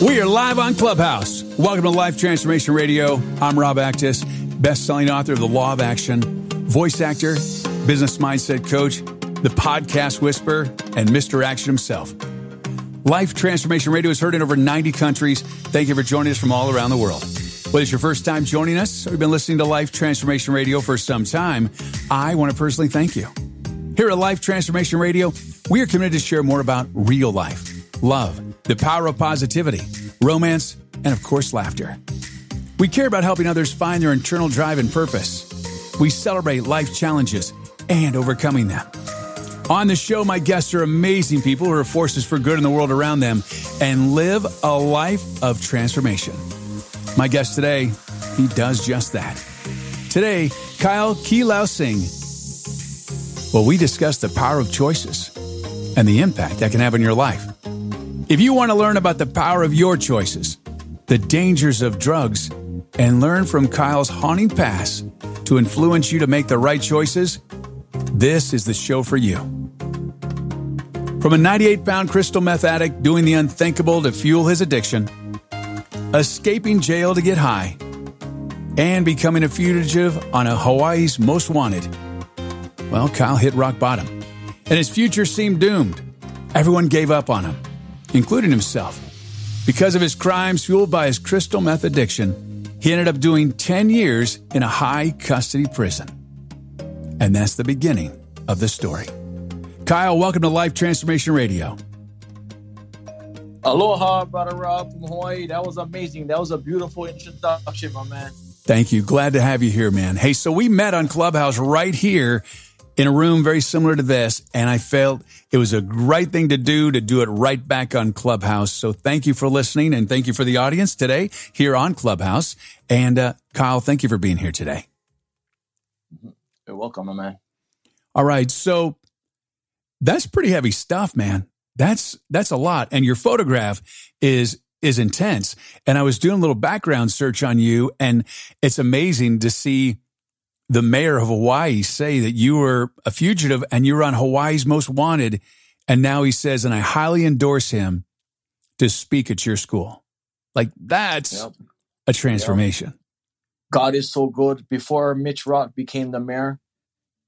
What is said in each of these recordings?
We are live on Clubhouse. Welcome to Life Transformation Radio. I'm Rob Actis, best-selling author of The Law of Action, voice actor, business mindset coach, the podcast whisperer, and Mr. Action himself. Life Transformation Radio is heard in over 90 countries. Thank you for joining us from all around the world. Whether it's your first time joining us or you've been listening to Life Transformation Radio for some time, I want to personally thank you. Here at Life Transformation Radio, we are committed to share more about real life, love, the power of positivity, romance, and of course, laughter. We care about helping others find their internal drive and purpose. We celebrate life challenges and overcoming them. On the show, my guests are amazing people who are forces for good in the world around them and live a life of transformation. My guest today, he does just that. Today, Kyle Quilausing. Well, we discuss the power of choices and the impact that can have on your life. If you want to learn about the power of your choices, the dangers of drugs, and learn from Kyle's haunting past to influence you to make the right choices, this is the show for you. From a 98 pound crystal meth addict doing the unthinkable to fuel his addiction, escaping jail to get high, and becoming a fugitive on a Hawaii's most wanted. Well, Kyle hit rock bottom, and his future seemed doomed. Everyone gave up on him, including himself. Because of his crimes fueled by his crystal meth addiction, he ended up doing 10 years in a high custody prison. And that's the beginning of the story. Kyle, welcome to Life Transformation Radio. Aloha, brother Rob from Hawaii. That was amazing. That was a beautiful introduction, my man. Thank you. Glad to have you here, man. Hey, so we met on Clubhouse right here in a room very similar to this, and I felt it was a right thing to do to do it right back on Clubhouse. So thank you for listening, and thank you for the audience today here on Clubhouse. And uh, Kyle, thank you for being here today. You're welcome, my man. All right, so that's pretty heavy stuff, man. That's that's a lot, and your photograph is is intense. And I was doing a little background search on you, and it's amazing to see the mayor of Hawaii say that you were a fugitive and you were on Hawaii's most wanted. And now he says, and I highly endorse him to speak at your school. Like that's yep. a transformation. Yep. God is so good. Before Mitch Roth became the mayor,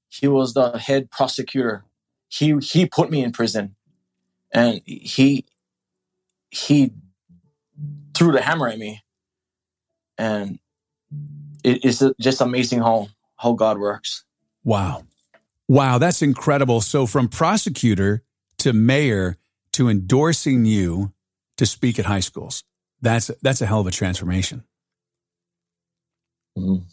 he was the head prosecutor. He he put me in prison, and he he threw the hammer at me, and it is just amazing how how God works. Wow. Wow, that's incredible. So from prosecutor to mayor to endorsing you to speak at high schools. That's that's a hell of a transformation. Mm-hmm.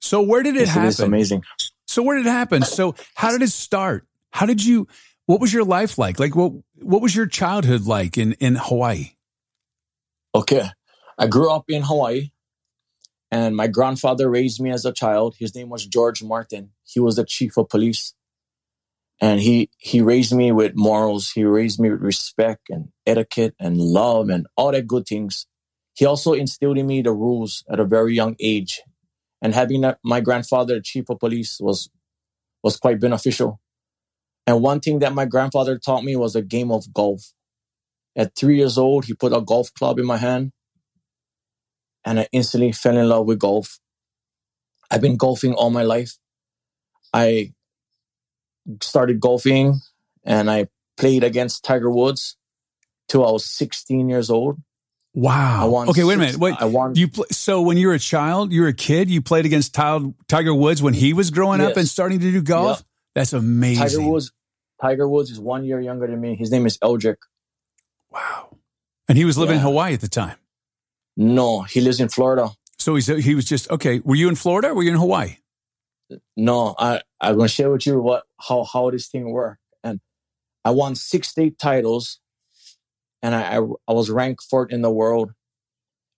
So where did it yes, happen? It's amazing. So where did it happen? So how did it start? How did you what was your life like? Like what what was your childhood like in in Hawaii? Okay. I grew up in Hawaii. And my grandfather raised me as a child. His name was George Martin. He was the chief of police. And he, he raised me with morals. He raised me with respect and etiquette and love and all that good things. He also instilled in me the rules at a very young age. And having my grandfather, the chief of police, was, was quite beneficial. And one thing that my grandfather taught me was a game of golf. At three years old, he put a golf club in my hand and I instantly fell in love with golf. I've been golfing all my life. I started golfing and I played against Tiger Woods till I was 16 years old. Wow. Okay, wait a minute. Wait, I won. You pl- so when you were a child, you were a kid, you played against Tiger Woods when he was growing yes. up and starting to do golf. Yep. That's amazing. Tiger Woods. Tiger Woods is one year younger than me. His name is Eldrick. Wow. And he was living yeah. in Hawaii at the time. No, he lives in Florida. So he's he was just okay. Were you in Florida? or Were you in Hawaii? No, I I'm gonna share with you what how how this thing worked. And I won six state titles and I, I, I was ranked fourth in the world.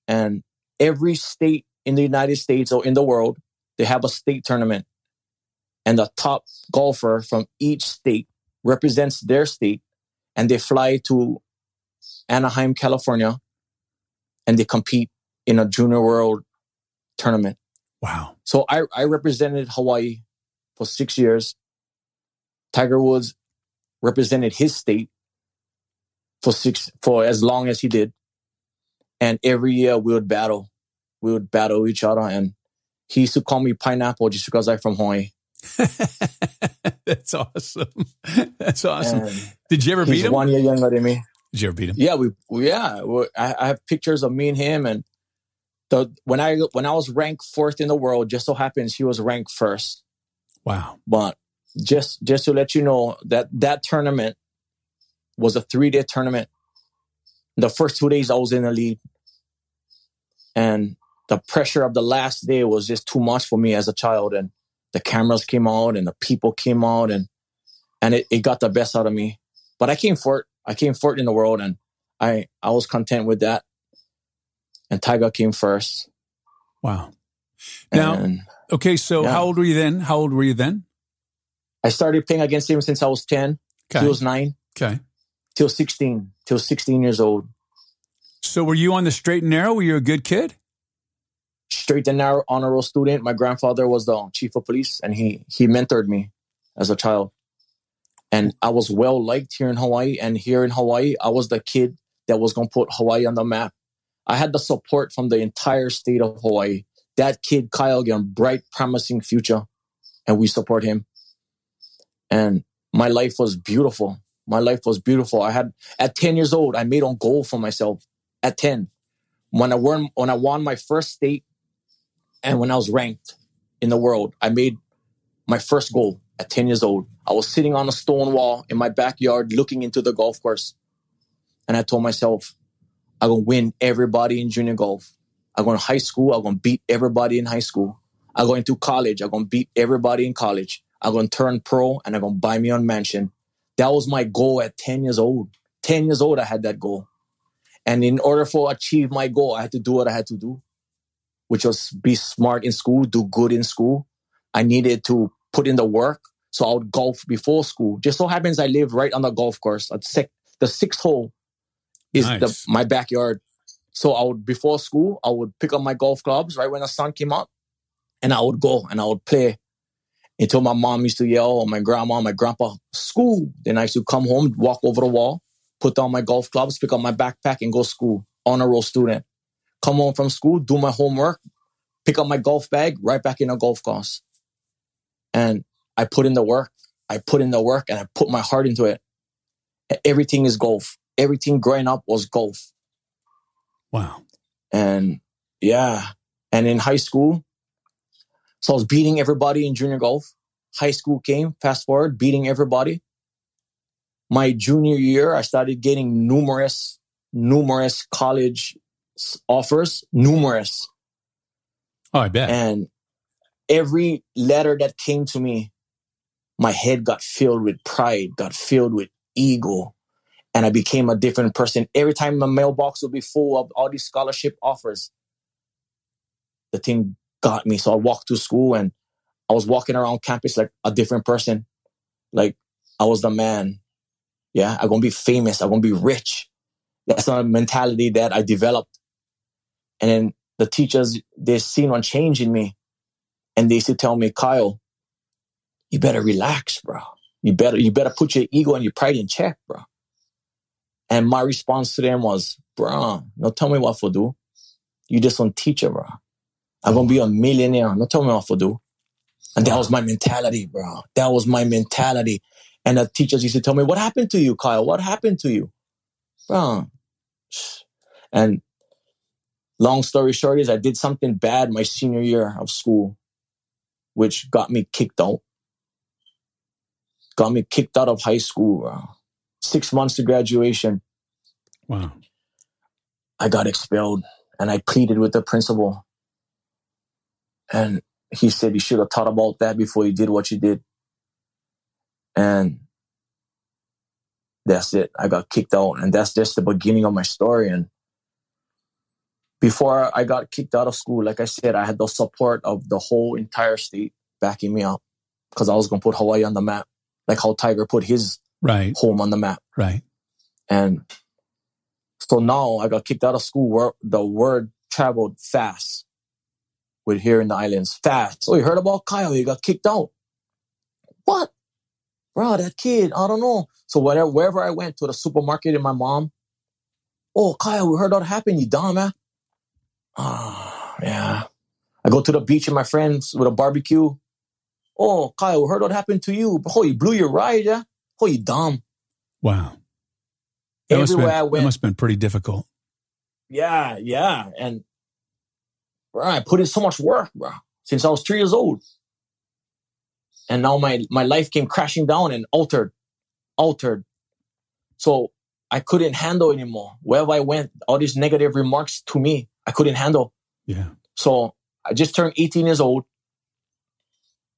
And every state in the United States or in the world, they have a state tournament. And the top golfer from each state represents their state and they fly to Anaheim, California, and they compete in a junior world tournament. Wow. So I, I represented Hawaii for six years. Tiger Woods represented his state for six for as long as he did. And every year we would battle. We would battle each other and he used to call me pineapple just because I'm from Hawaii. That's awesome. That's awesome. And Did you ever beat him? One year younger than me. Did you ever beat him? Yeah, we, yeah. I, I have pictures of me and him, and the when I when I was ranked fourth in the world, just so happens he was ranked first. Wow! But just just to let you know that that tournament was a three day tournament. The first two days I was in the lead, and the pressure of the last day was just too much for me as a child, and the cameras came out and the people came out, and and it, it got the best out of me. But I came for it. I came fourth in the world, and I I was content with that. And Tiger came first. Wow. Now, and, okay, so yeah. how old were you then? How old were you then? I started playing against him since I was 10. Okay. He was nine. Okay. Till 16. Till 16 years old. So were you on the straight and narrow? Were you a good kid? Straight and narrow honor roll student. My grandfather was the chief of police and he he mentored me as a child. And I was well liked here in Hawaii. And here in Hawaii, I was the kid that was going to put Hawaii on the map. I had the support from the entire state of Hawaii. That kid, Kyle, a bright, promising future, and we support him. And my life was beautiful. My life was beautiful. I had at 10 years old, I made a goal for myself at 10. When I won when I won my first state and when I was ranked in the world, I made my first goal at 10 years old. I was sitting on a stone wall in my backyard looking into the golf course. And I told myself, I'm gonna win everybody in junior golf. I'm going to high school, I'm gonna beat everybody in high school. I go into college, I'm gonna beat everybody in college. I'm gonna turn pro and I'm gonna buy me a mansion. That was my goal at 10 years old. 10 years old, I had that goal. And in order for achieve my goal, I had to do what I had to do, which was be smart in school, do good in school. I needed to put in the work. So I would golf before school. Just so happens I live right on the golf course. At six, the sixth hole is nice. the, my backyard. So I would before school, I would pick up my golf clubs right when the sun came up, and I would go and I would play until my mom used to yell, or my grandma, my grandpa, school. Then I used to come home, walk over the wall, put down my golf clubs, pick up my backpack, and go school. Honor roll student. Come home from school, do my homework, pick up my golf bag, right back in a golf course. And I put in the work. I put in the work and I put my heart into it. Everything is golf everything growing up was golf. Wow. And yeah. And in high school, so I was beating everybody in junior golf. High school came, fast forward, beating everybody. My junior year, I started getting numerous, numerous college offers, numerous. Oh, I bet. And every letter that came to me, my head got filled with pride, got filled with ego and I became a different person. Every time my mailbox would be full of all these scholarship offers, the thing got me. So I walked to school and I was walking around campus like a different person. Like I was the man. Yeah, I'm gonna be famous. I'm gonna be rich. That's not a mentality that I developed. And then the teachers, they seen one change in me. And they used to tell me, Kyle, you better relax, bro. You better, you better put your ego and your pride in check, bro. And my response to them was, bro, no tell me what to do. You just want teacher, bro. I'm gonna be a millionaire. No tell me what to do. And that was my mentality, bro. That was my mentality. And the teachers used to tell me, what happened to you, Kyle? What happened to you? Bro. And long story short is I did something bad my senior year of school, which got me kicked out. Got me kicked out of high school, six months to graduation. Wow. I got expelled and I pleaded with the principal. And he said, You should have thought about that before you did what you did. And that's it. I got kicked out. And that's just the beginning of my story. And before I got kicked out of school, like I said, I had the support of the whole entire state backing me up because I was going to put Hawaii on the map, like how Tiger put his right. home on the map. Right. And so now I got kicked out of school where the word traveled fast with here in the islands. Fast. Oh, you heard about Kyle? He got kicked out. What? Bro, that kid, I don't know. So whenever, wherever I went to the supermarket and my mom, oh, Kyle, we heard that happened. You dumb, man. Oh, yeah. I go to the beach and my friends with a barbecue. Oh, Kyle, heard what happened to you. Oh, you blew your ride, yeah? Oh, you dumb. Wow. That Everywhere been, I that went, must have been pretty difficult. yeah, yeah. And bro, I put in so much work, bro, since I was three years old. And now my, my life came crashing down and altered, altered. So I couldn't handle anymore. Wherever I went, all these negative remarks to me, I couldn't handle. Yeah. So I just turned 18 years old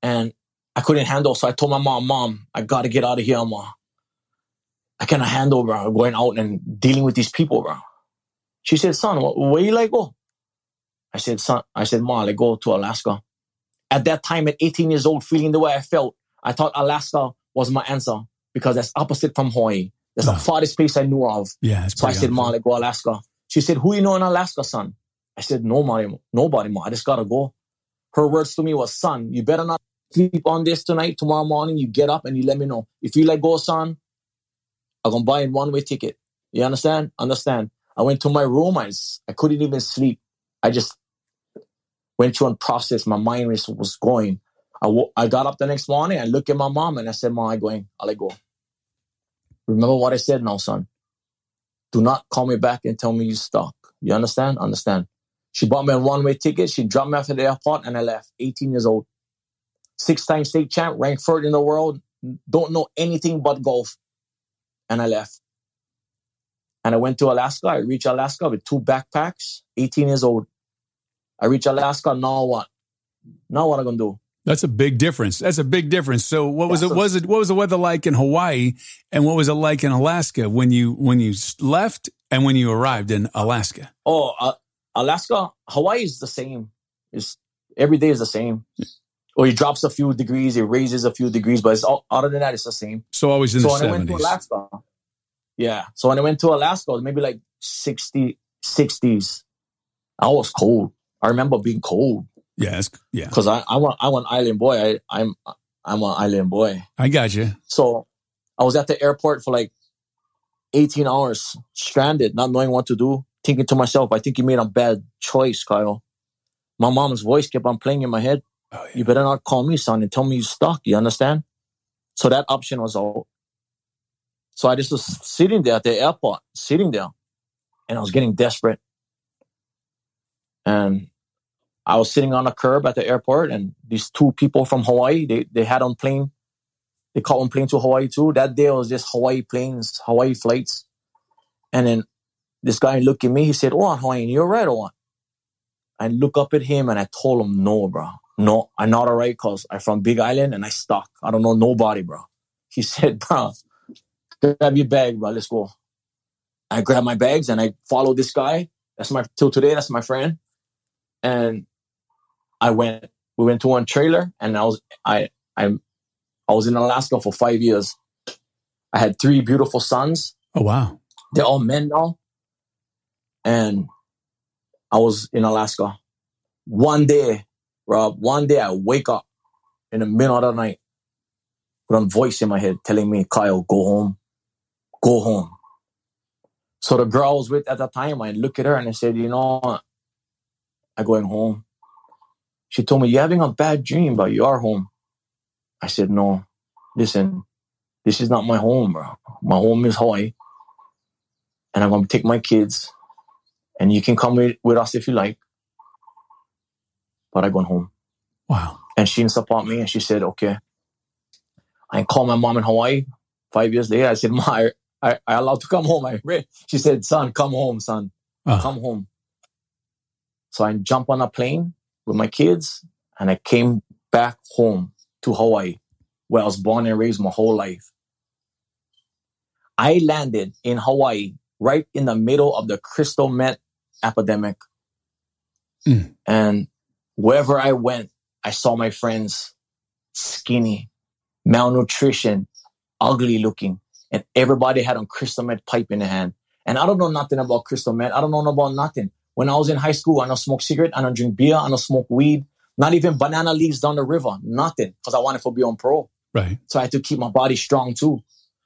and I couldn't handle. So I told my mom, mom, I got to get out of here, mom. I cannot handle, bro, going out and dealing with these people, bro. She said, son, wh- where you like go? I said, son, I said, mom, like go to Alaska. At that time, at 18 years old, feeling the way I felt, I thought Alaska was my answer because that's opposite from Hawaii. That's Oh. the farthest place I knew of. Yeah. So I said. Mom, like go Alaska. She said, Who you know in Alaska, son? I said, Nobody, nobody, Mom. I just gotta go. Her words to me was, Son, you better not sleep on this tonight. Tomorrow morning, you get up and you let me know. If you let go, son, I'm gonna buy a one way ticket. You understand? Understand. I went to my room. I, I couldn't even sleep. I just went through and processed. My mind was, was going. I, I got up the next morning. I looked at my mom and I said, Mom, I'm going. I'll let go. Remember what I said now, son. Do not call me back and tell me you stuck. You understand? Understand. She bought me a one way ticket. She dropped me off at the airport and I left. 18 years old. Six time state champ, ranked third in the world. Don't know anything but golf. And I left. And I went to Alaska. I reached Alaska with two backpacks, 18 years old. I reached Alaska. Now what? Now what I going to do? That's a big difference. That's a big difference. So what was Yeah, it? so- Was it what was the weather like in Hawaii, and what was it like in Alaska when you when you left and when you arrived in Alaska? Oh, uh, Alaska, Hawaii is the same. It's every day is the same. Or it drops a few degrees, it raises a few degrees, but it's all, other than that, it's the same. So always in so the when I went to. Alaska, yeah. So when I went to Alaska, it was maybe like 60, 60s. I was cold. I remember being cold Yeah, it's, yeah. because I, I want, I'm an island boy. I, I'm, I'm an island boy. I got you. So I was at the airport for like 18 hours, stranded, not knowing what to do, thinking to myself, I think you made a bad choice, Kyle. My mom's voice kept on playing in my head. Oh. You better not call me, son, and tell me you're stuck. You understand? So that option was out. So I just was sitting there at the airport, sitting there, and I was getting desperate. And I was sitting on a curb at the airport, and these two people from Hawaii, they, they had on plane. They caught on plane to Hawaii too. That day was just Hawaii planes, Hawaii flights. And then this guy looked at me. He said, "Oh, Hawaiian, you're right or what?" I look up at him and I told him, "No, bro, no, I'm not alright because I'm from Big Island and I stuck. I don't know nobody, bro." He said, "Bro, grab your bag, bro. Let's go." I grabbed my bags and I followed this guy. That's my till today. That's my friend. And I went. We went to one trailer, and I was I I'm I was in Alaska for five years. I had three beautiful sons. Oh wow. They're all men now. And I was in Alaska. One day, Rob, one day I wake up in the middle of the night with a voice in my head telling me, Kyle, go home. Go home. So the girl I was with at the time, I look at her and I said, you know what? I'm going home. She told me, you're having a bad dream, but you are home. I said, no, listen, this is not my home, bro. My home is Hawaii and I'm going to take my kids, and you can come with, with us if you like. But I'm going home. Wow. And she didn't support me, and she said, okay. I called my mom in Hawaii five years later. I said, Ma, I, I, I allowed to come home. I re-" She said, son, come home, son. Oh, Come home. So I jumped on a plane with my kids, and I came back home to Hawaii, where I was born and raised my whole life. I landed in Hawaii right in the middle of the crystal meth epidemic. Mm. And wherever I went, I saw my friends skinny, malnutrition, ugly looking, and everybody had a crystal meth pipe in their hand. And I don't know nothing about crystal meth. I don't know about nothing. When I was in high school, I don't smoke cigarette, I don't drink beer, I don't smoke weed, not even banana leaves down the river, nothing, because I wanted to be on pro. Right. So I had to keep my body strong too.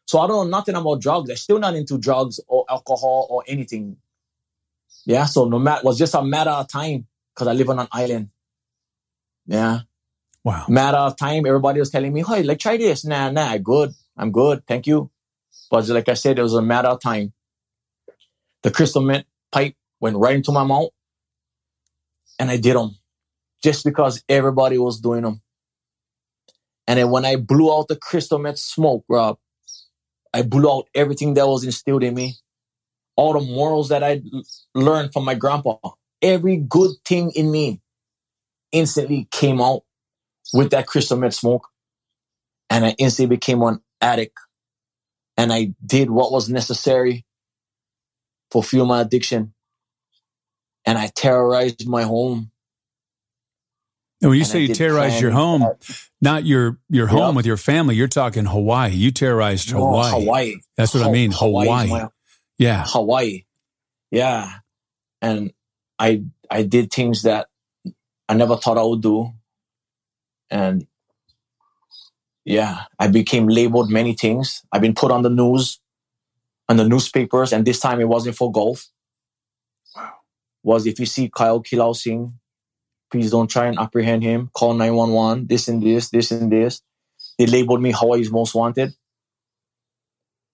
So I don't know nothing about drugs. I'm still not into drugs or alcohol or anything. Yeah. So no matter, it was just a matter of time because I live on an island. Yeah. Wow. Matter of time. Everybody was telling me, hey, like try this. Nah, nah, good. I'm good. Thank you. But like I said, it was a matter of time. The crystal meth pipe went right into my mouth and I did them just because everybody was doing them. And then when I blew out the crystal meth smoke, Rob, I blew out everything that was instilled in me. All the morals that I learned from my grandpa, every good thing in me instantly came out with that crystal meth smoke. And I instantly became an addict. And I did what was necessary to fuel my addiction. And I terrorized my home. And when you And I say you terrorized your home, not your your home with your family, you're talking Hawaii. You terrorized No, Hawaii. Hawaii. That's what I mean. Hawaii Hawaii. Yeah. Hawaii. Yeah. And I I did things that I never thought I would do. And yeah, I became labeled many things. I've been put on the news, on the newspapers, and this time it wasn't for golf. Wow. Was if you see Kyle Quilausing, please don't try and apprehend him. Call 911, this and this, this and this. They labeled me Hawaii's most wanted.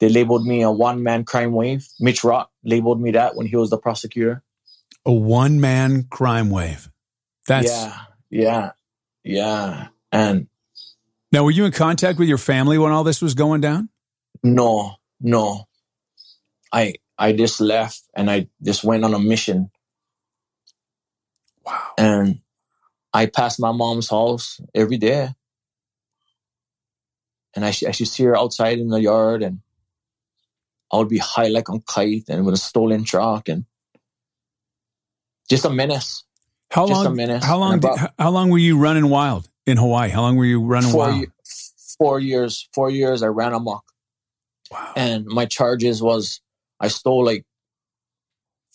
They labeled me a one man crime wave. Mitch Roth labeled me that when he was the prosecutor. A one man crime wave. That's yeah, yeah, yeah. And now were you in contact with your family when all this was going down? no, no. I I just left and I just went on a mission. Wow. And I passed my mom's house every day. And I, sh- I should see her outside in the yard and I would be high like on kite and with a stolen truck and just a menace. How Just a long minute. how long did, how long were you running wild in Hawaii? How long were you running Four, wild? four years, four years I ran amok. Wow. And my charges was I stole like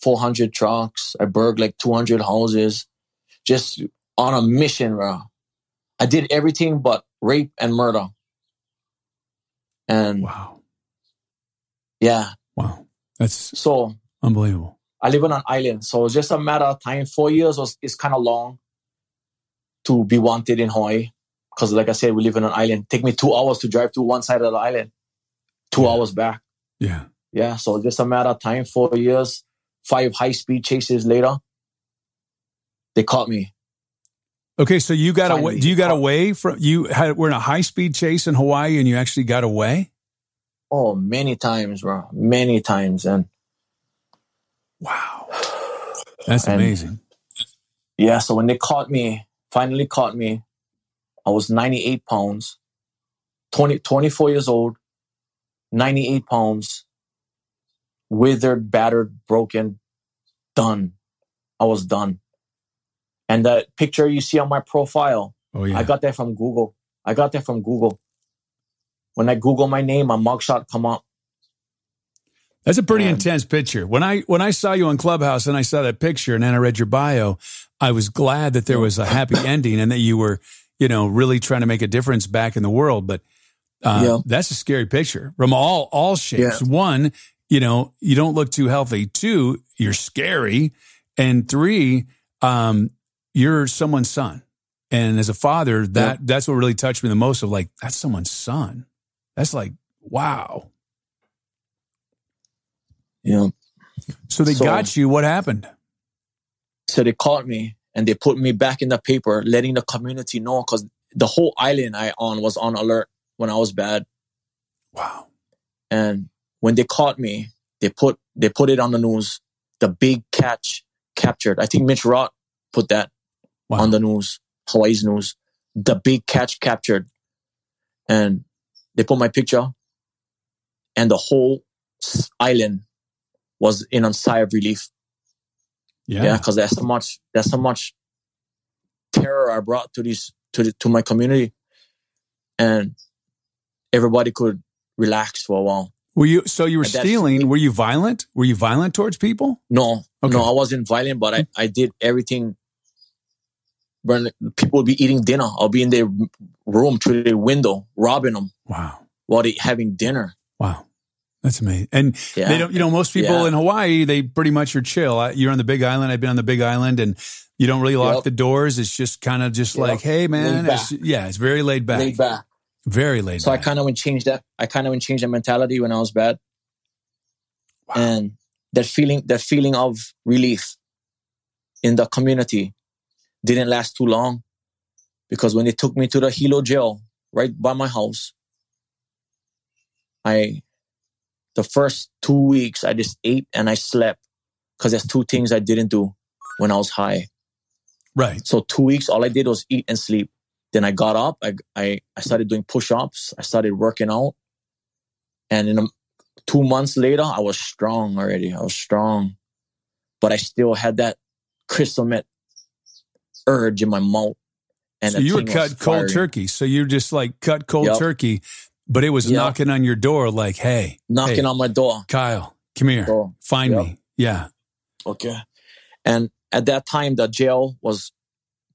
400 trucks. I burgled like 200 houses just on a mission, bro. I did everything but rape and murder. And Wow. yeah, Wow. That's so unbelievable. I live on an island. So it's just a matter of time. Four years was is kind of long to be wanted in Hawaii. Because like I said, we live on an island. Take me two hours to drive to one side of the island, two Yeah. hours back. Yeah. Yeah, so just a matter of time, four years, five high speed chases later, they caught me. Okay, so you got away. Finally You got away from you had were in a high speed chase in Hawaii, and you actually got away. Oh, many times, bro. Many times. And Wow, that's And- amazing. yeah, so when they caught me, finally caught me, I was 98 pounds, 20, 24 years old, 98 pounds, withered, battered, broken, done. I was done. And that picture you see on my profile, Oh yeah, I got that from Google. I got that from Google. When I Google my name, my mugshot come up. That's a pretty man. intense picture. When I when I saw you on Clubhouse and I saw that picture, and then I read your bio, I was glad that there was a happy ending and that you were, you know, really trying to make a difference back in the world. But uh, Yeah. that's a scary picture from all all shapes. One, you know, you don't look too healthy. Two, you're scary, and three, um, you're someone's son. And as a father, that that's what really touched me the most. Of like, that's someone's son. That's like, wow. Know, So they So- got you. What happened? so they caught me and they put me back in the paper, letting the community know because the whole island I on was on alert when I was bad. Wow. And when they caught me, they put they put it on the news. The big catch captured. I think Mitch Roth put that Wow. on the news, Hawaii's news. The big catch captured. And they put my picture and the whole island was in a sigh of relief. Yeah. Yeah, because there's so much there's so much terror I brought to these to the, to my community, and everybody could relax for a while. Were you so you were stealing? Were you violent? Were you violent towards people? No, Okay. no, I wasn't violent, but I, I did everything. When people would be eating dinner, I'll be in their room through the window, robbing them Wow. while they having dinner. Wow. That's amazing. And Yeah. they don't, you know, most people Yeah. in Hawaii, they pretty much are chill. I- You're on the big island. I've been on the big island and you don't really lock Yep. the doors. It's just kind of just Yep. like, hey, man. It's, yeah, it's very laid back. Laid back. Very laid back. So I kind of went change that. I kind of went change that mentality when I was bad, Wow. and that feeling, that feeling of relief in the community, didn't last too long, because when they took me to the Hilo jail right by my house, I, the first two weeks I just ate and I slept, because there's two things I didn't do when I was high. right. So two weeks, all I did was eat and sleep. Then I got up. I I, I started doing push-ups. I started working out, and in a, two months later, I was strong already. I was strong, but I still had that crystal meth urge in my mouth. And So you were cut cold turkey. So you're just like cut cold Yep. turkey, but it was knocking on your door like, hey, knocking hey, on my door. Kyle, come here. Door. Find me. Yeah. Okay. And at that time, the jail was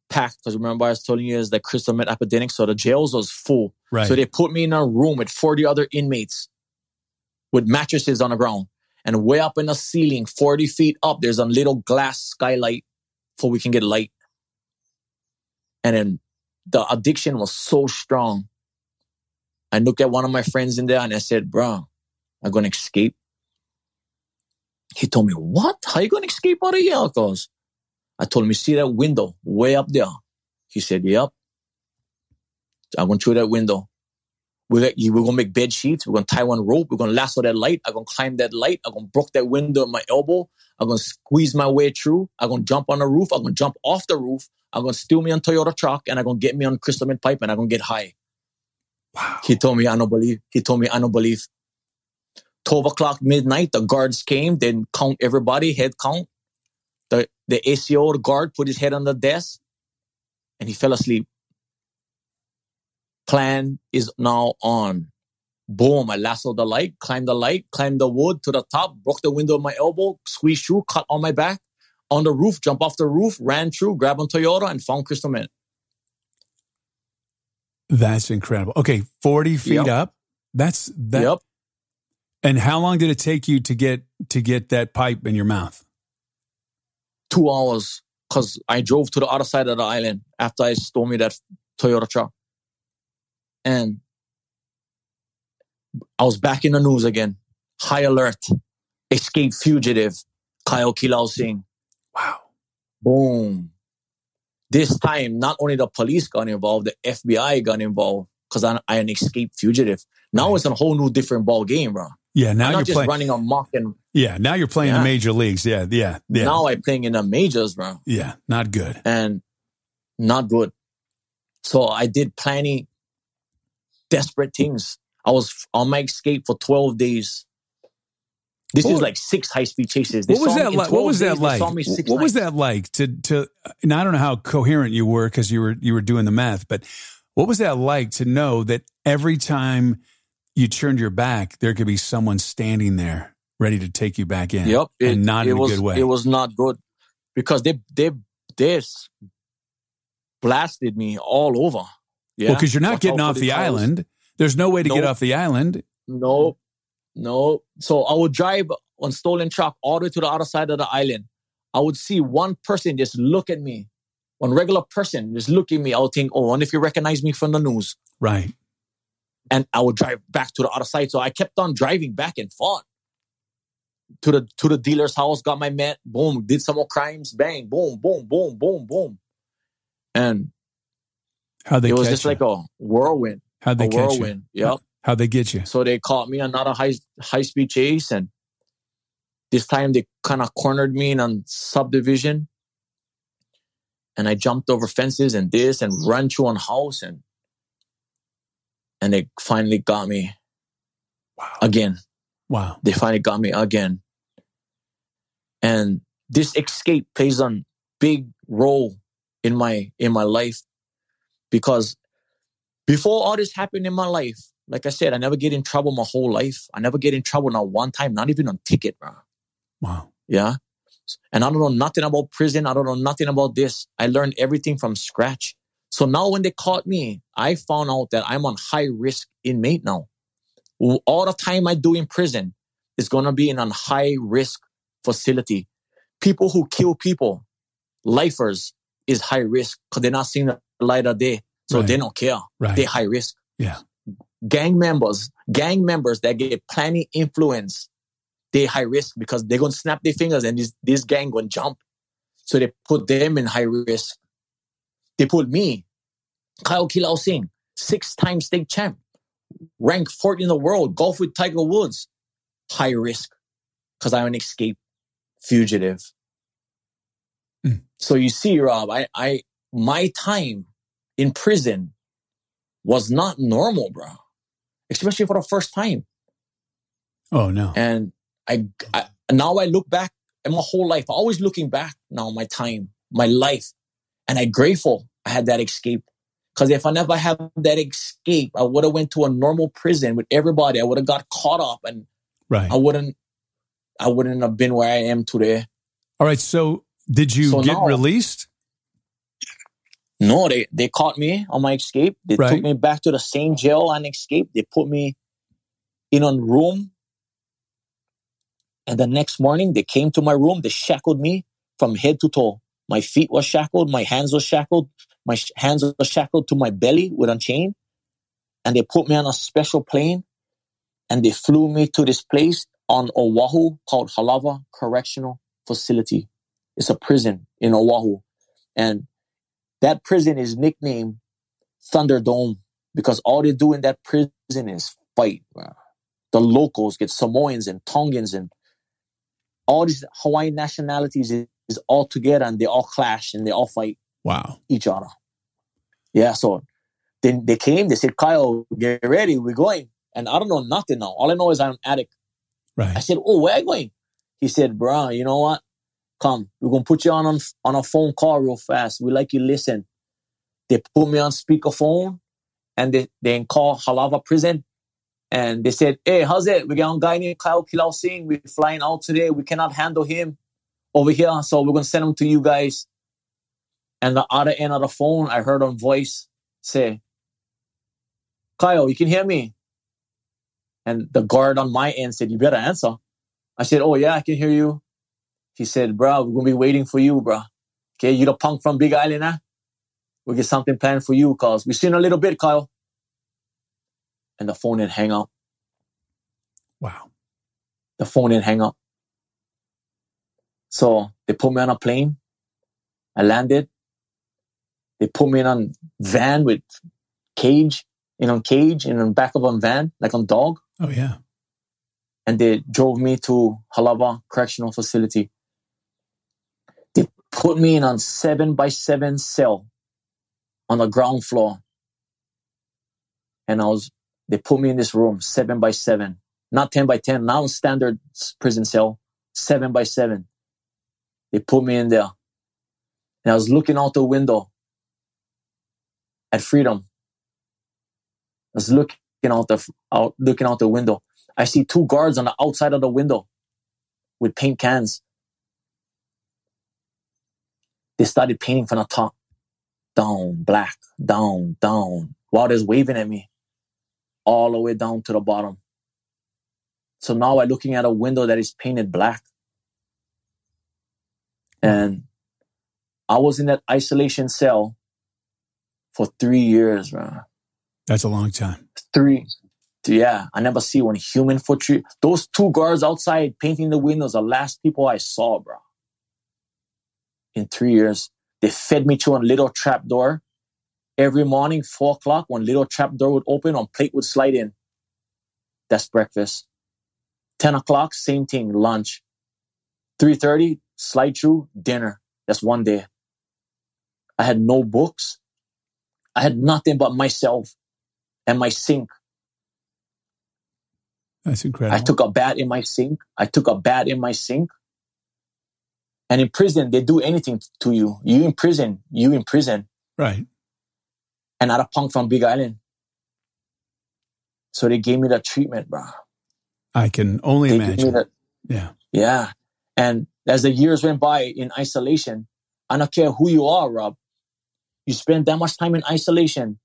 packed because remember I was telling you is the crystal meth epidemic. So the jails was full. Right. So they put me in a room with 40 other inmates with mattresses on the ground. And way up in the ceiling, 40 feet up, there's a little glass skylight for we can get light. And then the addiction was so strong. I looked at one of my friends in there and I said, bro, I'm going to escape. He told me, what? How you going to escape out of here? Cause I told him, you see that window way up there? He said, yep. I went through that window. We're, we're to make bed sheets. We're to tie one rope. We're to lasso that light. I'm to climb that light. I'm to broke that window at my elbow. I'm to squeeze my way through. I'm to jump on the roof. I'm to jump off the roof. I'm to steal me on Toyota truck and I'm to get me on crystal meth pipe and I'm to get high. Wow. He told me, I don't believe. He told me, I don't believe. 12 o'clock midnight, the guards came, then count everybody, head count. The, the ACO, the guard, put his head on the desk and he fell asleep. Plan is now on. Boom, I lassoed the light, climbed the light, climbed the wood to the top, broke the window of my elbow, squeezed shoe, cut on my back, on the roof, jump off the roof, ran through, grabbed on Toyota and found Crystal Man. That's incredible. Okay. 40 feet Yep. up. That's that. yep. And how long did it take you to get, to get that pipe in your mouth? two hours because I drove to the other side of the island after I stole me that Toyota truck. And I was back in the news again. High alert. Escape fugitive. Kyle Quilausing. Wow. Boom. This time, not only the police got involved, the FBI got involved because I'm, I'm an escaped fugitive. Now Right. it's a whole new different ball game, bro. Yeah. Now I'm you're not just playing. running amok and Yeah. Now you're playing the major leagues. Yeah. Yeah. Yeah. now I'm playing in the majors, bro. yeah. Not good. and not good. So I did plenty desperate things. I was on my escape for 12 days. This What is was- like six high speed chases. They What was that like? What was that days, like? saw me What was that like to to? And I don't know how coherent you were because you were you were doing the math, but what was that like to know that every time you turned your back, there could be someone standing there ready to take you back in? Yep, it, and not it in a was good way. it was not good because they they they blasted me all over. Yeah, well, because you're not getting off the cars. island. There's no way to get off the island. No, no. So I would drive on stolen truck all the way to the other side of the island. I would see one person just look at me, one regular person just look at me. I would think, oh, and if you recognize me from the news, Right. and I would drive back to the other side. So I kept on driving back and forth to the to the dealer's house. Got my met. Boom. Did some more crimes. Bang. Boom. Boom. Boom. Boom. Boom. And How they it was just you? like a whirlwind. How'd they a catch you? whirlwind. Yep. How'd they get you? So they caught me another high high speed chase, and this time they kind of cornered me in a subdivision, and I jumped over fences and this and ran through a house, and and they finally got me Wow. again. Wow. They finally got me again. And this escape plays a big role in my in my life because before all this happened in my life, like I said, I never get in trouble my whole life. I never get in trouble not one time, not even on ticket, bro. Wow. Yeah. And I don't know nothing about prison. I don't know nothing about this. I learned everything from scratch. So now when they caught me, I found out that I'm on high risk inmate now. All the time I do in prison is going to be in a high risk facility. People who kill people, lifers, is high risk because they're not seeing the light of day. So Right. they don't care. Right. They're high risk. Yeah. Gang members, gang members that get plenty influence, they high risk because they're gonna snap their fingers and this this gang gonna jump. So they put them in high risk. They put me, Kyle Quilausing, six time state champ, ranked fourth in the world, golf with Tiger Woods, high risk because I'm an escape fugitive. Mm. So you see, Rob, I, I, my time in prison was not normal, bro. Especially for the first time. Oh no. And I, I now I look back at my whole life, always looking back now, my time, my life, and I'm grateful I had that escape. Because if I never had that escape, I would have went to a normal prison with everybody. I would have got caught up, and Right. I wouldn't, I wouldn't have been where I am today. All right. So did you So get now- released? No, they they caught me on my escape. They Right. took me back to the same jail and escape. They put me in a room. And the next morning, they came to my room. They shackled me from head to toe. My feet were shackled. My hands were shackled. My sh- hands were shackled to my belly with a chain. And they put me on a special plane. And they flew me to this place on Oahu called Halawa Correctional Facility. It's a prison in Oahu. And that prison is nicknamed Thunderdome because all they do in that prison is fight. bro. The locals get Samoans and Tongans and all these Hawaiian nationalities is, is all together and they all clash and they all fight Wow. each other. Yeah, so then they came, they said, Kyle, get ready, we're going. And I don't know nothing now. All I know is I'm an addict. Right. I said, Oh, where are you going? He said, Bro, you know what? Come, we're gonna put you on, on a phone call real fast. We like you listen. They put me on speakerphone and they they call Halawa prison. And they said, Hey, how's it? We got a guy named Kyle Quilausing. We're flying out today. We cannot handle him over here. So we're gonna send him to you guys. And the other end of the phone, I heard a voice say, Kyle, you can hear me. And the guard on my end said, You better answer. I said, Oh, yeah, I can hear you. He said, Bro, we're going to be waiting for you, bro. Okay, you the punk from Big Island, huh? We'll get something planned for you, cause we seen a little bit, Kyle. And the phone didn't hang up. Wow. The phone didn't hang up. So they put me on a plane. I landed. They put me in a van with cage, in a cage, in the back of a van, like a dog. Oh yeah. and they drove me to Halawa Correctional Facility. Put me in a seven by seven cell on the ground floor. And I was, they put me in this room, seven by seven, not 10 by 10, now standard prison cell, seven by seven. They put me in there. And I was looking out the window at freedom. I was looking out the, out, looking out the window. I see two guards on the outside of the window with paint cans. They started painting from the top, down, black, down, down, while they're waving at me, all the way down to the bottom. So now I'm looking at a window that is painted black. Hmm. And I was in that isolation cell for three years, man That's a long time. three. Yeah, I never see one human foot tree. Those two guards outside painting the windows, the last people I saw, bro. In three years, they fed me to a little trap door. Every morning, four o'clock, one little trap door would open, one plate would slide in. That's breakfast. Ten o'clock, same thing, lunch. Three thirty, slide through dinner. That's one day. I had no books. I had nothing but myself and my sink That's incredible. I took a bat in my sink. I took a bat in my sink. And in prison, they do anything to you. You in prison, you in prison. right. And not a punk from Big Island. So they gave me that treatment, bro. I can only They imagine. the, Yeah. yeah. And as the years went by in isolation, I don't care who you are, Rob. You spend that much time in isolation,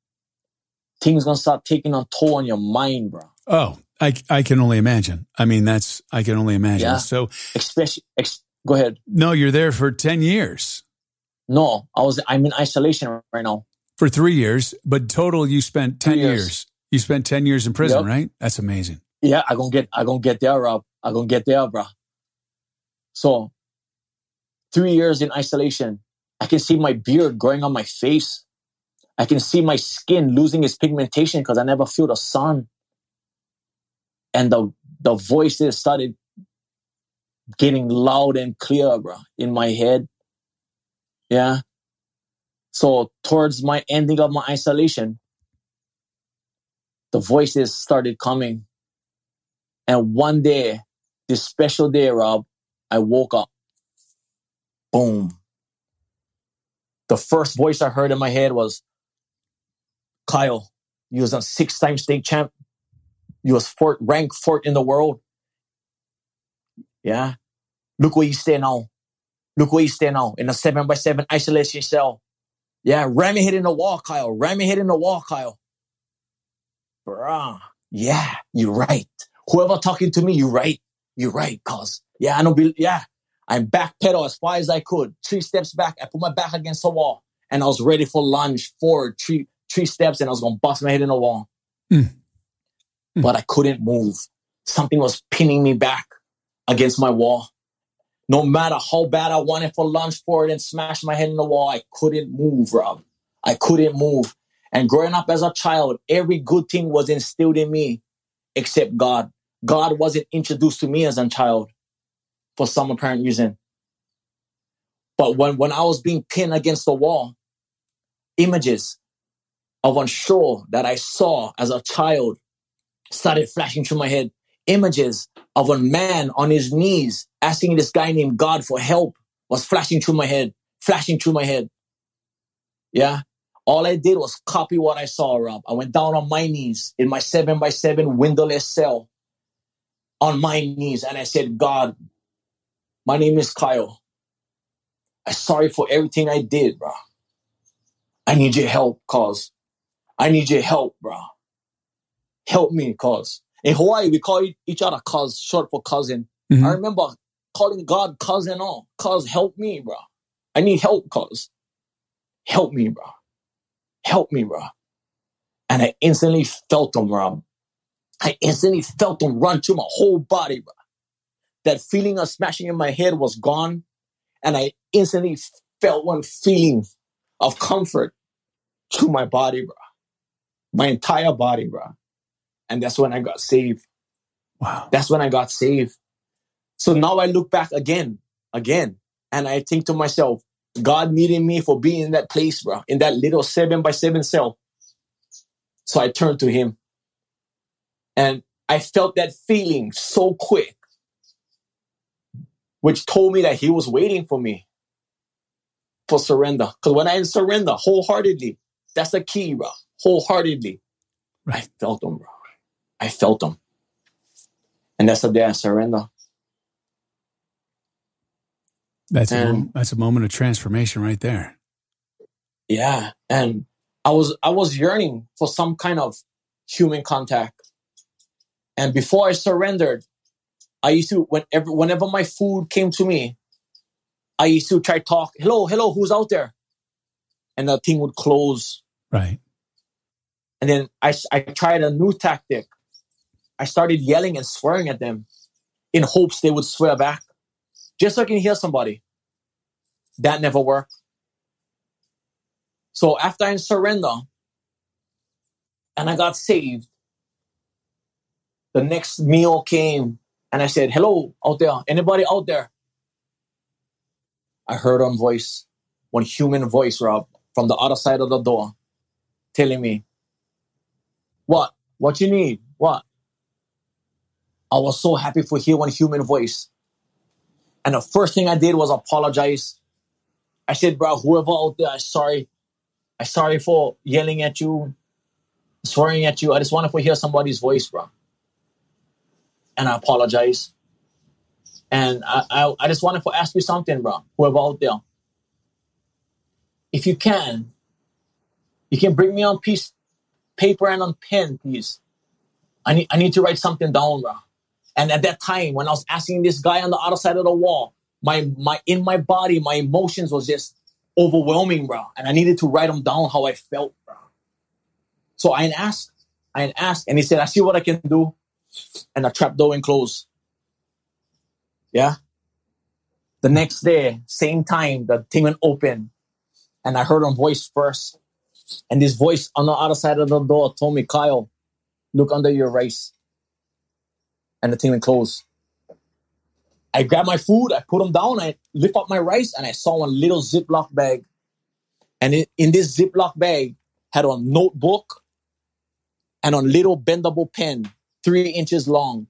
things gonna start taking a toll on your mind, bro. Oh, I, I can only imagine. I mean, that's, I can only imagine. Yeah. So, Especially, ex- go ahead. no, you're there for 10 years, No, I was, I'm in isolation right now. for three years, but total you spent 10 years. years. You spent 10 years in prison, Yep. right? That's amazing. Yeah, I gonna get, I gonna get there, Rob. I gonna get there, bro. So, three years in isolation, I can see my beard growing on my face. I can see my skin losing its pigmentation because I never feel the sun. And the the voices started getting loud and clear, bro, in my head. Yeah. So towards my ending of my isolation, the voices started coming. And one day, this special day, Rob, I woke up. Boom. The first voice I heard in my head was, Kyle, you was a six-time state champ. You was fourth, ranked fourth in the world. Yeah. Look where you stand now. Look where you stand now in a seven by seven isolation cell. Yeah. Ram your head in the wall, Kyle. Ram your head in the wall, Kyle. Bruh. Yeah. You're right. Whoever talking to me, you're right. You're right, cuz. Yeah, I know. Be, yeah. I'm backpedal as far as I could. Three steps back. I put my back against the wall and I was ready for lunge forward, three, three steps, and I was going to bust my head in the wall. Mm. Mm. But I couldn't move. Something was pinning me back against my wall. No matter how bad I wanted for lunch for it and smashed my head in the wall, I couldn't move, Rob. I couldn't move. And growing up as a child, every good thing was instilled in me except God. God wasn't introduced to me as a child for some apparent reason. But when, when I was being pinned against the wall, images of unsure that I saw as a child started flashing through my head. Images of a man on his knees asking this guy named God for help was flashing through my head, flashing through my head. Yeah. All I did was copy what I saw, Rob. I went down on my knees in my seven by seven windowless cell on my knees and I said, God, my name is Kyle. I'm sorry for everything I did, bro. I need your help, cause I need your help, bro. Help me, cause in Hawaii we call each other cuz, short for cousin. Mhm. I remember calling God cousin all, cuz help me, bro. I need help, cuz help me, bro. Help me, bro. And I instantly felt them, Rob. I instantly felt them run through my whole body, bro. That feeling of smashing in my head was gone. And I instantly felt one feeling of comfort through my body, bro. My entire body, bro. And that's when I got saved. Wow. That's when I got saved. So now I look back again, again, and I think to myself, God needed me for being in that place, bro, in that little seven by seven cell. So I turned to him and I felt that feeling so quick, which told me that he was waiting for me for surrender. Because when I surrender wholeheartedly, that's the key, bro. Wholeheartedly, I Right. felt them, bro. I felt them. And that's the day I surrender. That's a, And- mo- that's a moment of transformation right there. Yeah. And I was I was yearning for some kind of human contact. And before I surrendered, I used to whenever whenever my food came to me, I used to try to talk, hello, hello, who's out there? And the thing would close. Right. And then I, I tried a new tactic. I started yelling and swearing at them in hopes they would swear back, just so I can hear somebody. That never worked. So after I surrender and I got saved, the next meal came and I said, hello out there, anybody out there? I heard one voice, one human voice, Rob, from the other side of the door telling me, what? What you need? What? I was so happy for hear one human voice. And the first thing I did was apologize. I said, bro, whoever out there, I'm sorry. I'm sorry for yelling at you, swearing at you. I just wanted to hear somebody's voice, bro. And I apologize. And I, I, I just wanted to ask you something, bro, whoever out there. If you can, you can bring me on piece paper and on pen, please. I need I need to write something down, bro. And at that time, when I was asking this guy on the other side of the wall, my my in my body, my emotions was just overwhelming, bro. And I needed to write them down how I felt, bro. So I asked, I asked, and he said, I see what I can do. And the trap door and closed. Yeah. The next day, same time, the thing went open. And I heard a voice first. And this voice on the other side of the door told me, Kyle, look under your rice. And the thing went closed. I grabbed my food, I put them down, I lift up my rice, and I saw one little Ziploc bag. And in, in this Ziploc bag had a notebook and a little bendable pen, three inches long.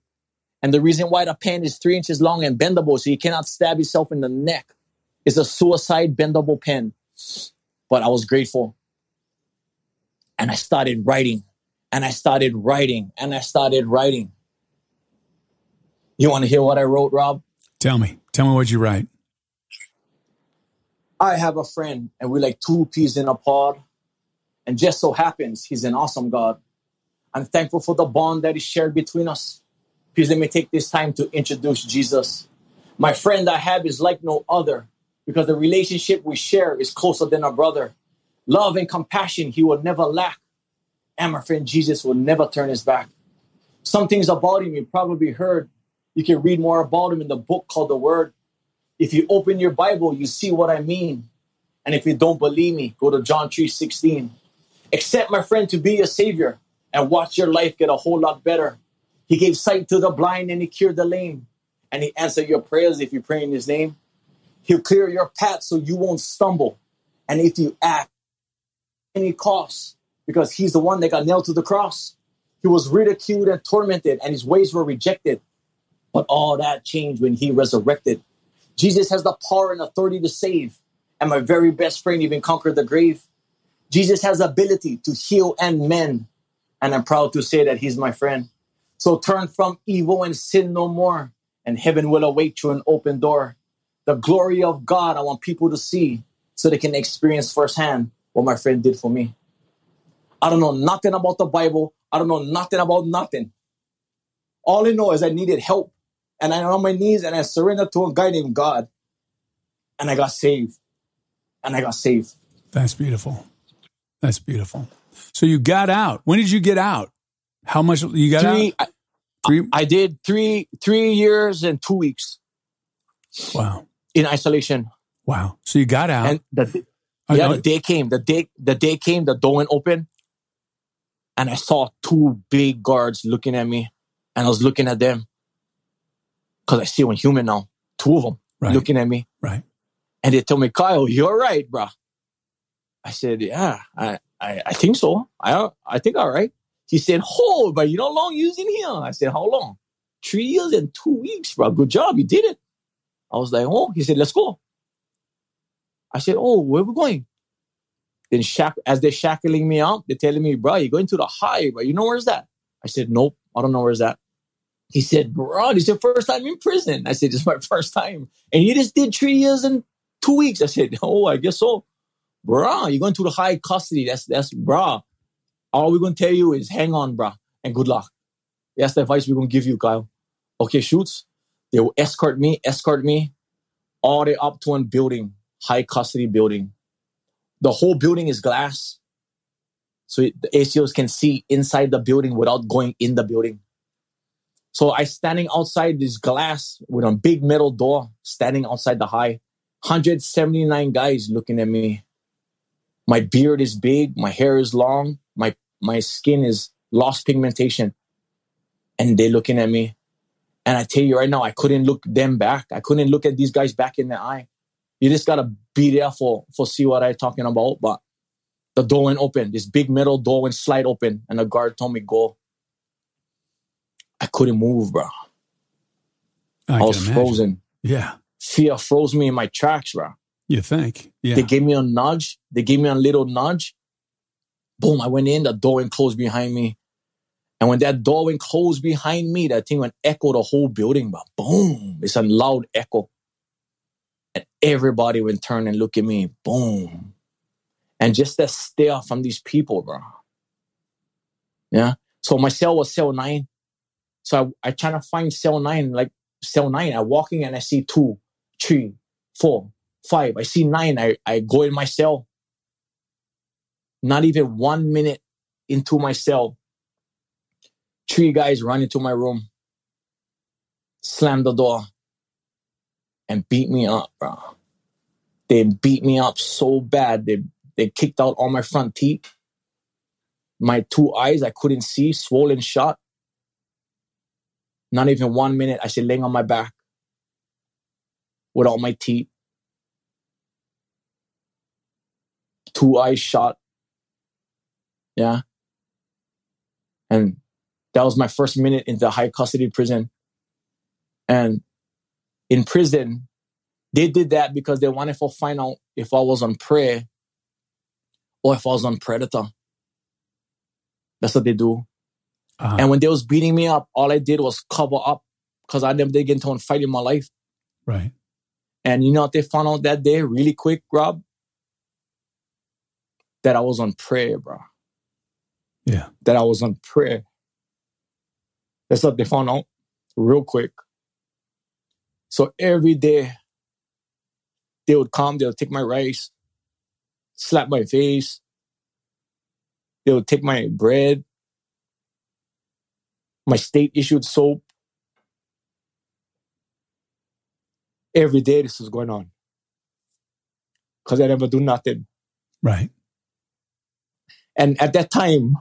And the reason why the pen is three inches long and bendable, so you cannot stab yourself in the neck, is a suicide bendable pen. But I was grateful. And I started writing, and I started writing, and I started writing. You want to hear what I wrote, Rob? Tell me. Tell me what you write. I have a friend, and we're like two peas in a pod. And just so happens, he's an awesome God. I'm thankful for the bond that is shared between us. Please let me take this time to introduce Jesus. My friend I have is like no other because the relationship we share is closer than a brother. Love and compassion he will never lack. And my friend Jesus will never turn his back. Some things about him you probably heard. You can read more about him in the book called The Word. If you open your Bible, you see what I mean. And if you don't believe me, go to John 3 16. Accept my friend to be a savior and watch your life get a whole lot better. He gave sight to the blind and he cured the lame. And he answered your prayers if you pray in his name. He'll clear your path so you won't stumble. And if you act, any cost, because he's the one that got nailed to the cross. He was ridiculed and tormented, and his ways were rejected. But all that changed when he resurrected. Jesus has the power and authority to save. And my very best friend even conquered the grave. Jesus has ability to heal and mend. And I'm proud to say that he's my friend. So turn from evil and sin no more, and heaven will await you an open door. The glory of God, I want people to see so they can experience firsthand what my friend did for me. I don't know nothing about the Bible. I don't know nothing about nothing. All I know is I needed help. And I'm on my knees and I surrendered to a guy named God. And I got saved. And I got saved. That's beautiful. That's beautiful. So you got out. When did you get out? How much you got Three, out? I, Three. I did three three years and two weeks Wow. in isolation. Wow. So you got out. And the, I oh, yeah, the day came. The day the day came, the door went open. And I saw two big guards looking at me. And I was looking at them. Because I see one human now. Two of them Right. looking at me. right. And they told me, Kyle, you're right, bro. I said, yeah, I, I, I think so. I, I think all right. He said, oh, but you know how long using here? I said, how long? Three years and two weeks, bro. Good job. You did it. I was like, oh, he said, let's go. I said, oh, where we going? Then shack, as they're shackling me up, they're telling me, bro, you're going to the high, bro. You know where's that? I said, nope, I don't know where's that. He said, this is your first time in prison. I said, this is my first time. And he just did three years and two weeks. I said, oh, I guess so. Bruh, you're going to the high custody. That's, that's, bruh. All we're going to tell you is hang on, bruh, and good luck. That's the advice we're going to give you, Kyle. Okay, shoots. They will escort me, escort me all the way up to a building, high custody building. The whole building is glass. So it- the ACOs can see inside the building without going in the building. So I standing outside this glass with a big metal door, standing outside the high. 179 guys looking at me. My beard is big, my hair is long, my my skin is lost pigmentation. And they looking at me. And I tell you right now, I couldn't look them back. I couldn't look at these guys back in the eye. You just gotta be there for for see what I'm talking about. But the door went open. This big metal door went slide open, and the guard told me go. I couldn't move, bro. I, I, was imagine. frozen. Yeah. Fear froze me in my tracks, bro. You think? Yeah. They gave me a nudge. They gave me a little nudge. Boom, I went in, the door went closed behind me. And when that door went closed behind me, that thing went echo the whole building, but boom, it's a loud echo. And everybody went turn and look at me, boom. And just that stare from these people, bro. Yeah. So my cell was cell nine. So I, I trying to find cell nine, like cell nine. I walking and I see two, three, four, five. I see nine. I, I go in my cell. Not even one minute into my cell. Three guys run into my room, slam the door, and beat me up, bro. They beat me up so bad. They they kicked out all my front teeth. My two eyes I couldn't see, swollen shut. Not even one minute. I said laying on my back with all my teeth. Two eyes shot. Yeah. And that was my first minute into high custody prison. And in prison, they did that because they wanted to find out if I was on prey or if I was on predator. That's what they do. Uh-huh. And when they was beating me up, all I did was cover up because I never did get into a fight in my life. right. And you know what they found out that day really quick, Rob? That I was on prayer, bro. Yeah. That I was on prayer. That's what they found out real quick. So every day they would come, they would take my rice, slap my face. They would take my bread, my state issued soap. Every day this is going on. Because I never do nothing. Right. And at that time,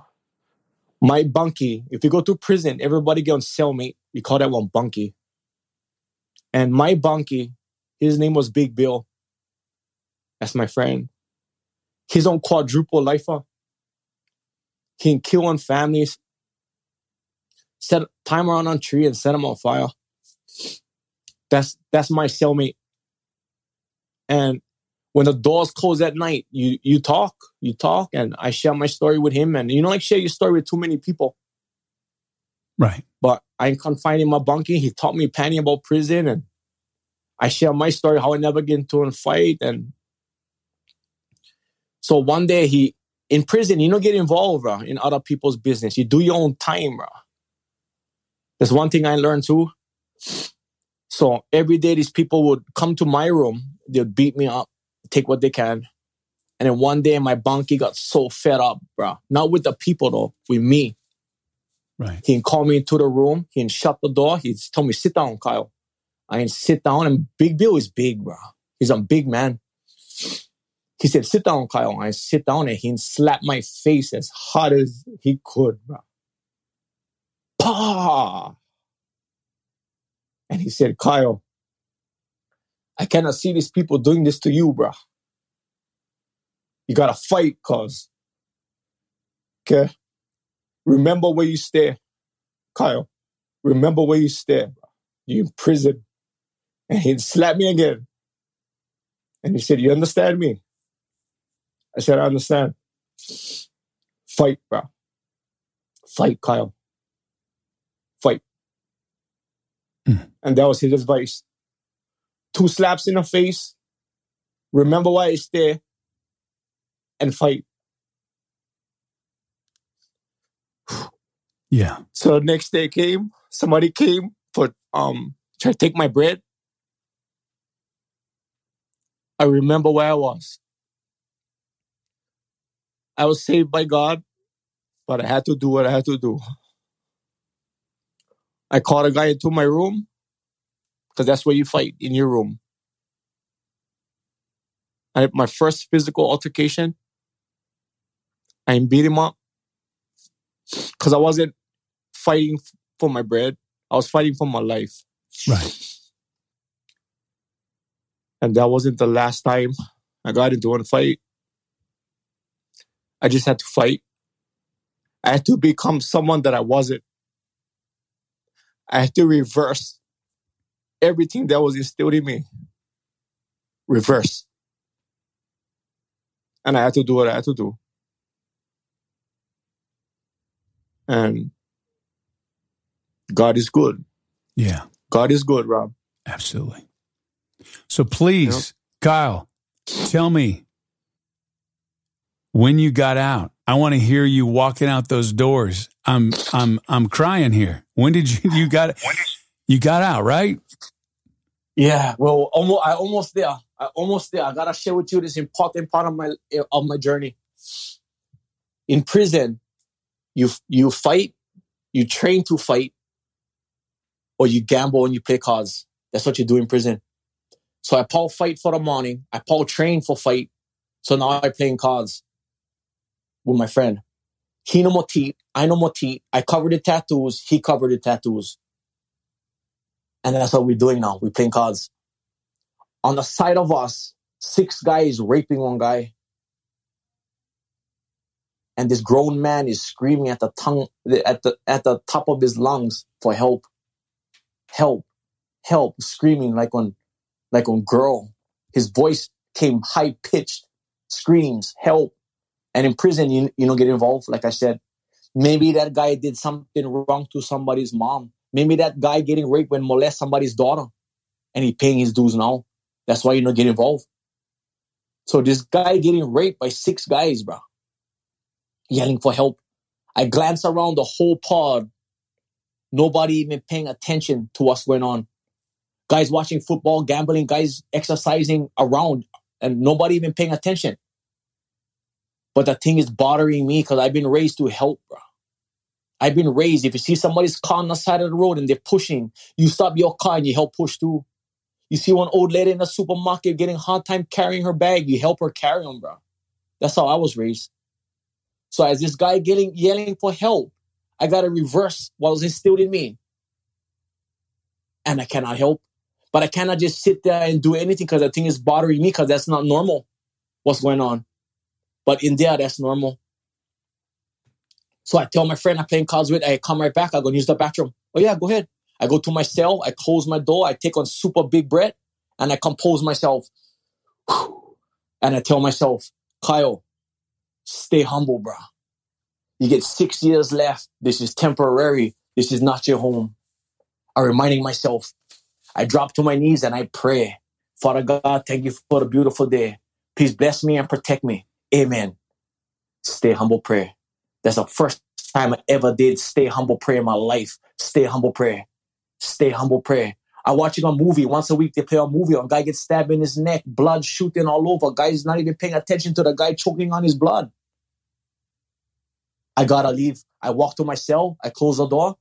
my bunkie, if you go to prison, everybody get on cellmate. We call that one bunkie. And my bunkie, his name was Big Bill. That's my friend. He's on quadruple lifer. He can kill on families, set timer on a tree and set them on fire. That's that's my cellmate. And when the doors close at night, you you talk, you talk, and I share my story with him. And you know, like share your story with too many people. Right. But I'm confined in my bunkie. He taught me plenty about prison, and I share my story how I never get into a fight. And so one day he in prison, you don't get involved bro, in other people's business. You do your own time, bro. That's one thing I learned too. So every day these people would come to my room, they'd beat me up, take what they can. And then one day my bunkie got so fed up, bro. Not with the people though, with me. Right. He called me into the room. He shut the door. He told me, sit down, Kyle. I sit down. And Big Bill is big, bro. He's a big man. He said, sit down, Kyle. I sit down and he slapped my face as hard as he could, bro. Pah! And he said, Kyle, I cannot see these people doing this to you, bro. You gotta fight, cuz. Okay? Remember where you stay, Kyle. Remember where you stay. You in prison. And he slapped me again. And he said, You understand me? I said, I understand. Fight, bro. Fight, Kyle. Fight. Mm. And that was his advice. Two slaps in the face. Remember why I stay. And fight. Yeah. So next day came, somebody came for um try to take my bread. I remember where I was. I was saved by God, but I had to do what I had to do. I called a guy into my room because that's where you fight in your room. I had my first physical altercation. I beat him up because I wasn't fighting for my bread. I was fighting for my life. Right. And that wasn't the last time I got into one fight. I just had to fight. I had to become someone that I wasn't. I had to reverse everything that was instilled in me reverse. And I had to do what I had to do. And God is good. Yeah. God is good, Rob. Absolutely. So please, yep. Kyle, tell me when you got out. I want to hear you walking out those doors. I'm I'm I'm crying here. When did you you got you got out, right? Yeah, well, almost I almost there. I almost there. I gotta share with you this important part of my of my journey. In prison, you you fight, you train to fight, or you gamble and you play cards. That's what you do in prison. So I Paul fight for the morning. I Paul train for fight. So now I playing cards with my friend. He no teeth. I no teeth. I covered the tattoos. He covered the tattoos. And that's what we're doing now. We're playing cards. On the side of us, six guys raping one guy. And this grown man is screaming at the tongue, at the, at the top of his lungs for help. Help. Help. Screaming like on, like on girl. His voice came high pitched screams, help. And in prison, you, you don't get involved. Like I said, maybe that guy did something wrong to somebody's mom Maybe that guy getting raped when molest somebody's daughter and he paying his dues now. That's why you don't get involved. So this guy getting raped by six guys, bro, yelling for help. I glance around the whole pod. Nobody even paying attention to what's going on. Guys watching football, gambling, guys exercising around, and nobody even paying attention. But the thing is bothering me because I've been raised to help, bro. I've been raised. If you see somebody's car on the side of the road and they're pushing, you stop your car and you help push too. You see one old lady in the supermarket getting hard time carrying her bag, you help her carry them, bro. That's how I was raised. So as this guy getting yelling for help, I gotta reverse what was instilled in me. And I cannot help. But I cannot just sit there and do anything because the thing is bothering me because that's not normal. What's going on? But in there, that's normal. So I tell my friend I'm playing cards with, I come right back, I go use the bathroom. Oh yeah, go ahead. I go to my cell, I close my door, I take on super big breath, and I compose myself. And I tell myself, Kyle, stay humble, bro. You get six years left. This is temporary. This is not your home. I'm reminding myself. I drop to my knees and I pray. Father God, thank you for the beautiful day. Please bless me and protect me. Amen. Stay humble prayer. That's the first time I ever did stay humble prayer in my life. Stay humble prayer. Stay humble prayer. I watching a movie once a week. They play a movie. A guy gets stabbed in his neck, blood shooting all over. Guy's not even paying attention to the guy choking on his blood. I gotta leave. I walk to my cell. I close the door.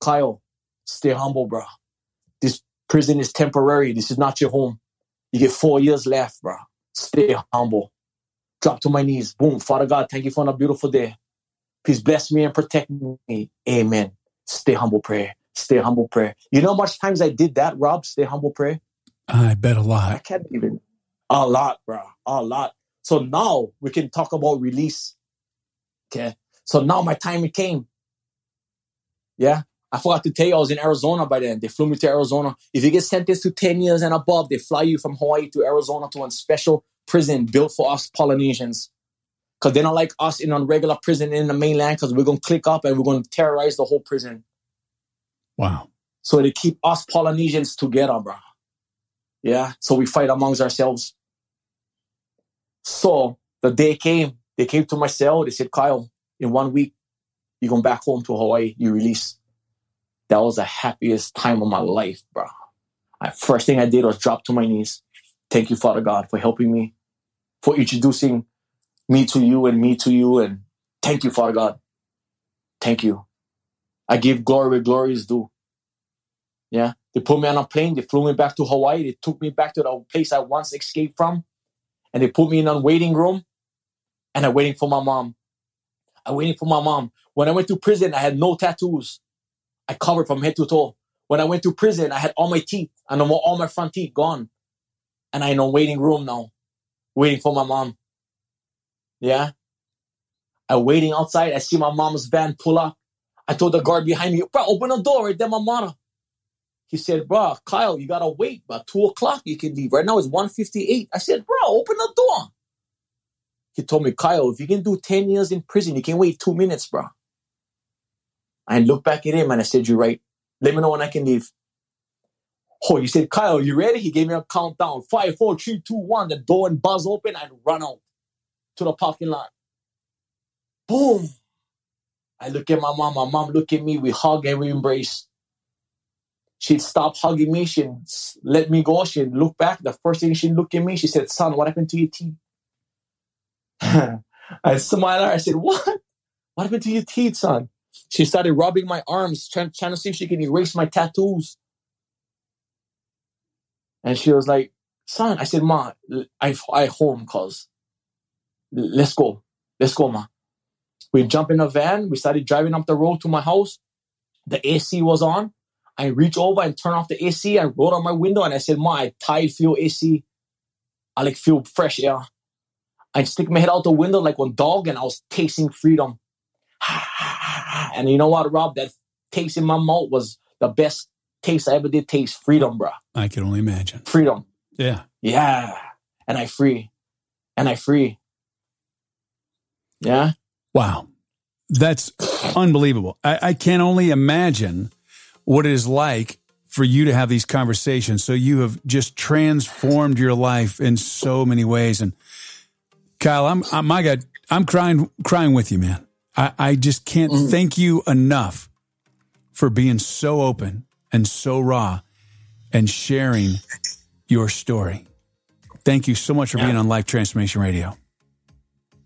Kyle, stay humble, bro. This prison is temporary. This is not your home. You get four years left, bro. Stay humble. Drop to my knees. Boom. Father God, thank you for a beautiful day. Please bless me and protect me. Amen. Stay humble prayer. Stay humble prayer. You know how much times I did that, Rob? Stay humble prayer. I bet a lot. I can't even. A lot, bro. A lot. So now we can talk about release. Okay. So now my time came. Yeah. I forgot to tell you I was in Arizona by then. They flew me to Arizona. If you get sentenced to 10 years and above, they fly you from Hawaii to Arizona to a special prison built for us Polynesians because they don't like us in a regular prison in the mainland because we're going to click up and we're going to terrorize the whole prison. Wow. So they keep us Polynesians together, bro. Yeah. So we fight amongst ourselves. So the day came, they came to my cell. They said, Kyle, in one week, you're going back home to Hawaii. You release. That was the happiest time of my life, bro. I, first thing I did was drop to my knees. Thank you, Father God, for helping me, for introducing me to you and me to you. And thank you, Father God. Thank you. I give glory where glory is due. Yeah. They put me on a plane. They flew me back to Hawaii. They took me back to the place I once escaped from. And they put me in a waiting room. And I'm waiting for my mom. I'm waiting for my mom. When I went to prison, I had no tattoos. I covered from head to toe. When I went to prison, I had all my teeth and all my front teeth gone. And I'm in a waiting room now, waiting for my mom. Yeah. I'm waiting outside. I see my mom's van pull up. I told the guard behind me, bro, open the door right there, my mama. He said, bro, Kyle, you gotta wait. By two o'clock, you can leave. Right now it's 158. I said, bro, open the door. He told me, Kyle, if you can do 10 years in prison, you can wait two minutes, bro. I looked back at him and I said, You're right. Let me know when I can leave. Oh, you said, Kyle, you ready? He gave me a countdown. Five, four, three, two, one. The door and buzz open and run out to the parking lot. Boom. I look at my mom. My mom look at me. We hug and we embrace. She'd stop hugging me. She'd let me go. She'd look back. The first thing she'd look at me, she said, son, what happened to your teeth? I smiled at her. I said, what? What happened to your teeth, son? She started rubbing my arms, trying, trying to see if she can erase my tattoos. And she was like, son, I said, ma, I, I home, cause let's go. Let's go, ma. We jump in a van. We started driving up the road to my house. The AC was on. I reach over and turn off the AC. I rolled out my window and I said, Ma, I tired feel AC. I like feel fresh air. I stick my head out the window like one dog and I was tasting freedom. and you know what, Rob? That taste in my mouth was the best taste I ever did taste. Freedom, bro. I can only imagine. Freedom. Yeah. Yeah. And I free. And I free. Yeah. Wow. That's unbelievable. I, I can only imagine what it is like for you to have these conversations. So you have just transformed your life in so many ways. And Kyle, I'm, I'm my God, I'm crying, crying with you, man. I, I just can't mm. thank you enough for being so open and so raw and sharing your story. Thank you so much for yeah. being on Life Transformation Radio.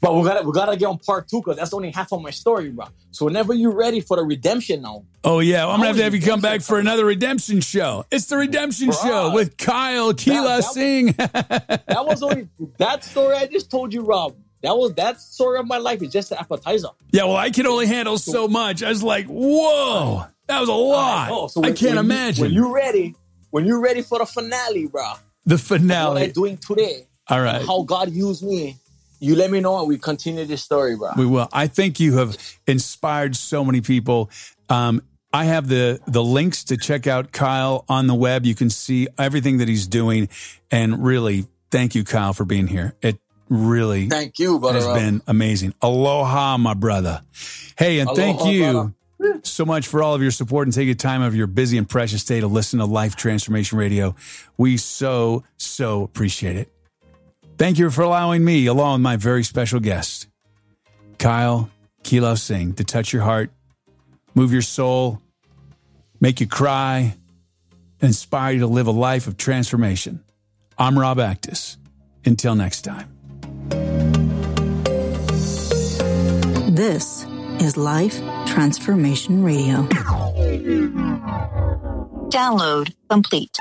But we gotta we gotta get on part two because that's only half of my story, bro. So whenever you're ready for the redemption now. Oh yeah, well, I'm gonna have to have you come back for another redemption show. It's the redemption bro, show with Kyle Quilausing. that was only that story I just told you, Rob. That was that story of my life is just an appetizer. Yeah, well, I can only handle so much. I was like, whoa, that was a lot. I, so when, I can't when imagine. You, when you're ready, when you're ready for the finale, bro. The finale. What I'm doing today. All right. How God used me you let me know and we continue this story, bro. We will. I think you have inspired so many people. Um, I have the the links to check out Kyle on the web. You can see everything that he's doing, and really, thank you, Kyle, for being here. It really, thank you, brother. has been amazing. Aloha, my brother. Hey, and Aloha, thank you. Brother. So much for all of your support and taking time of your busy and precious day to listen to Life Transformation Radio. We so, so appreciate it. Thank you for allowing me, along with my very special guest, Kyle Quilausing, to touch your heart, move your soul, make you cry, inspire you to live a life of transformation. I'm Rob Actis. Until next time. This is Life Transformation Radio. Download complete.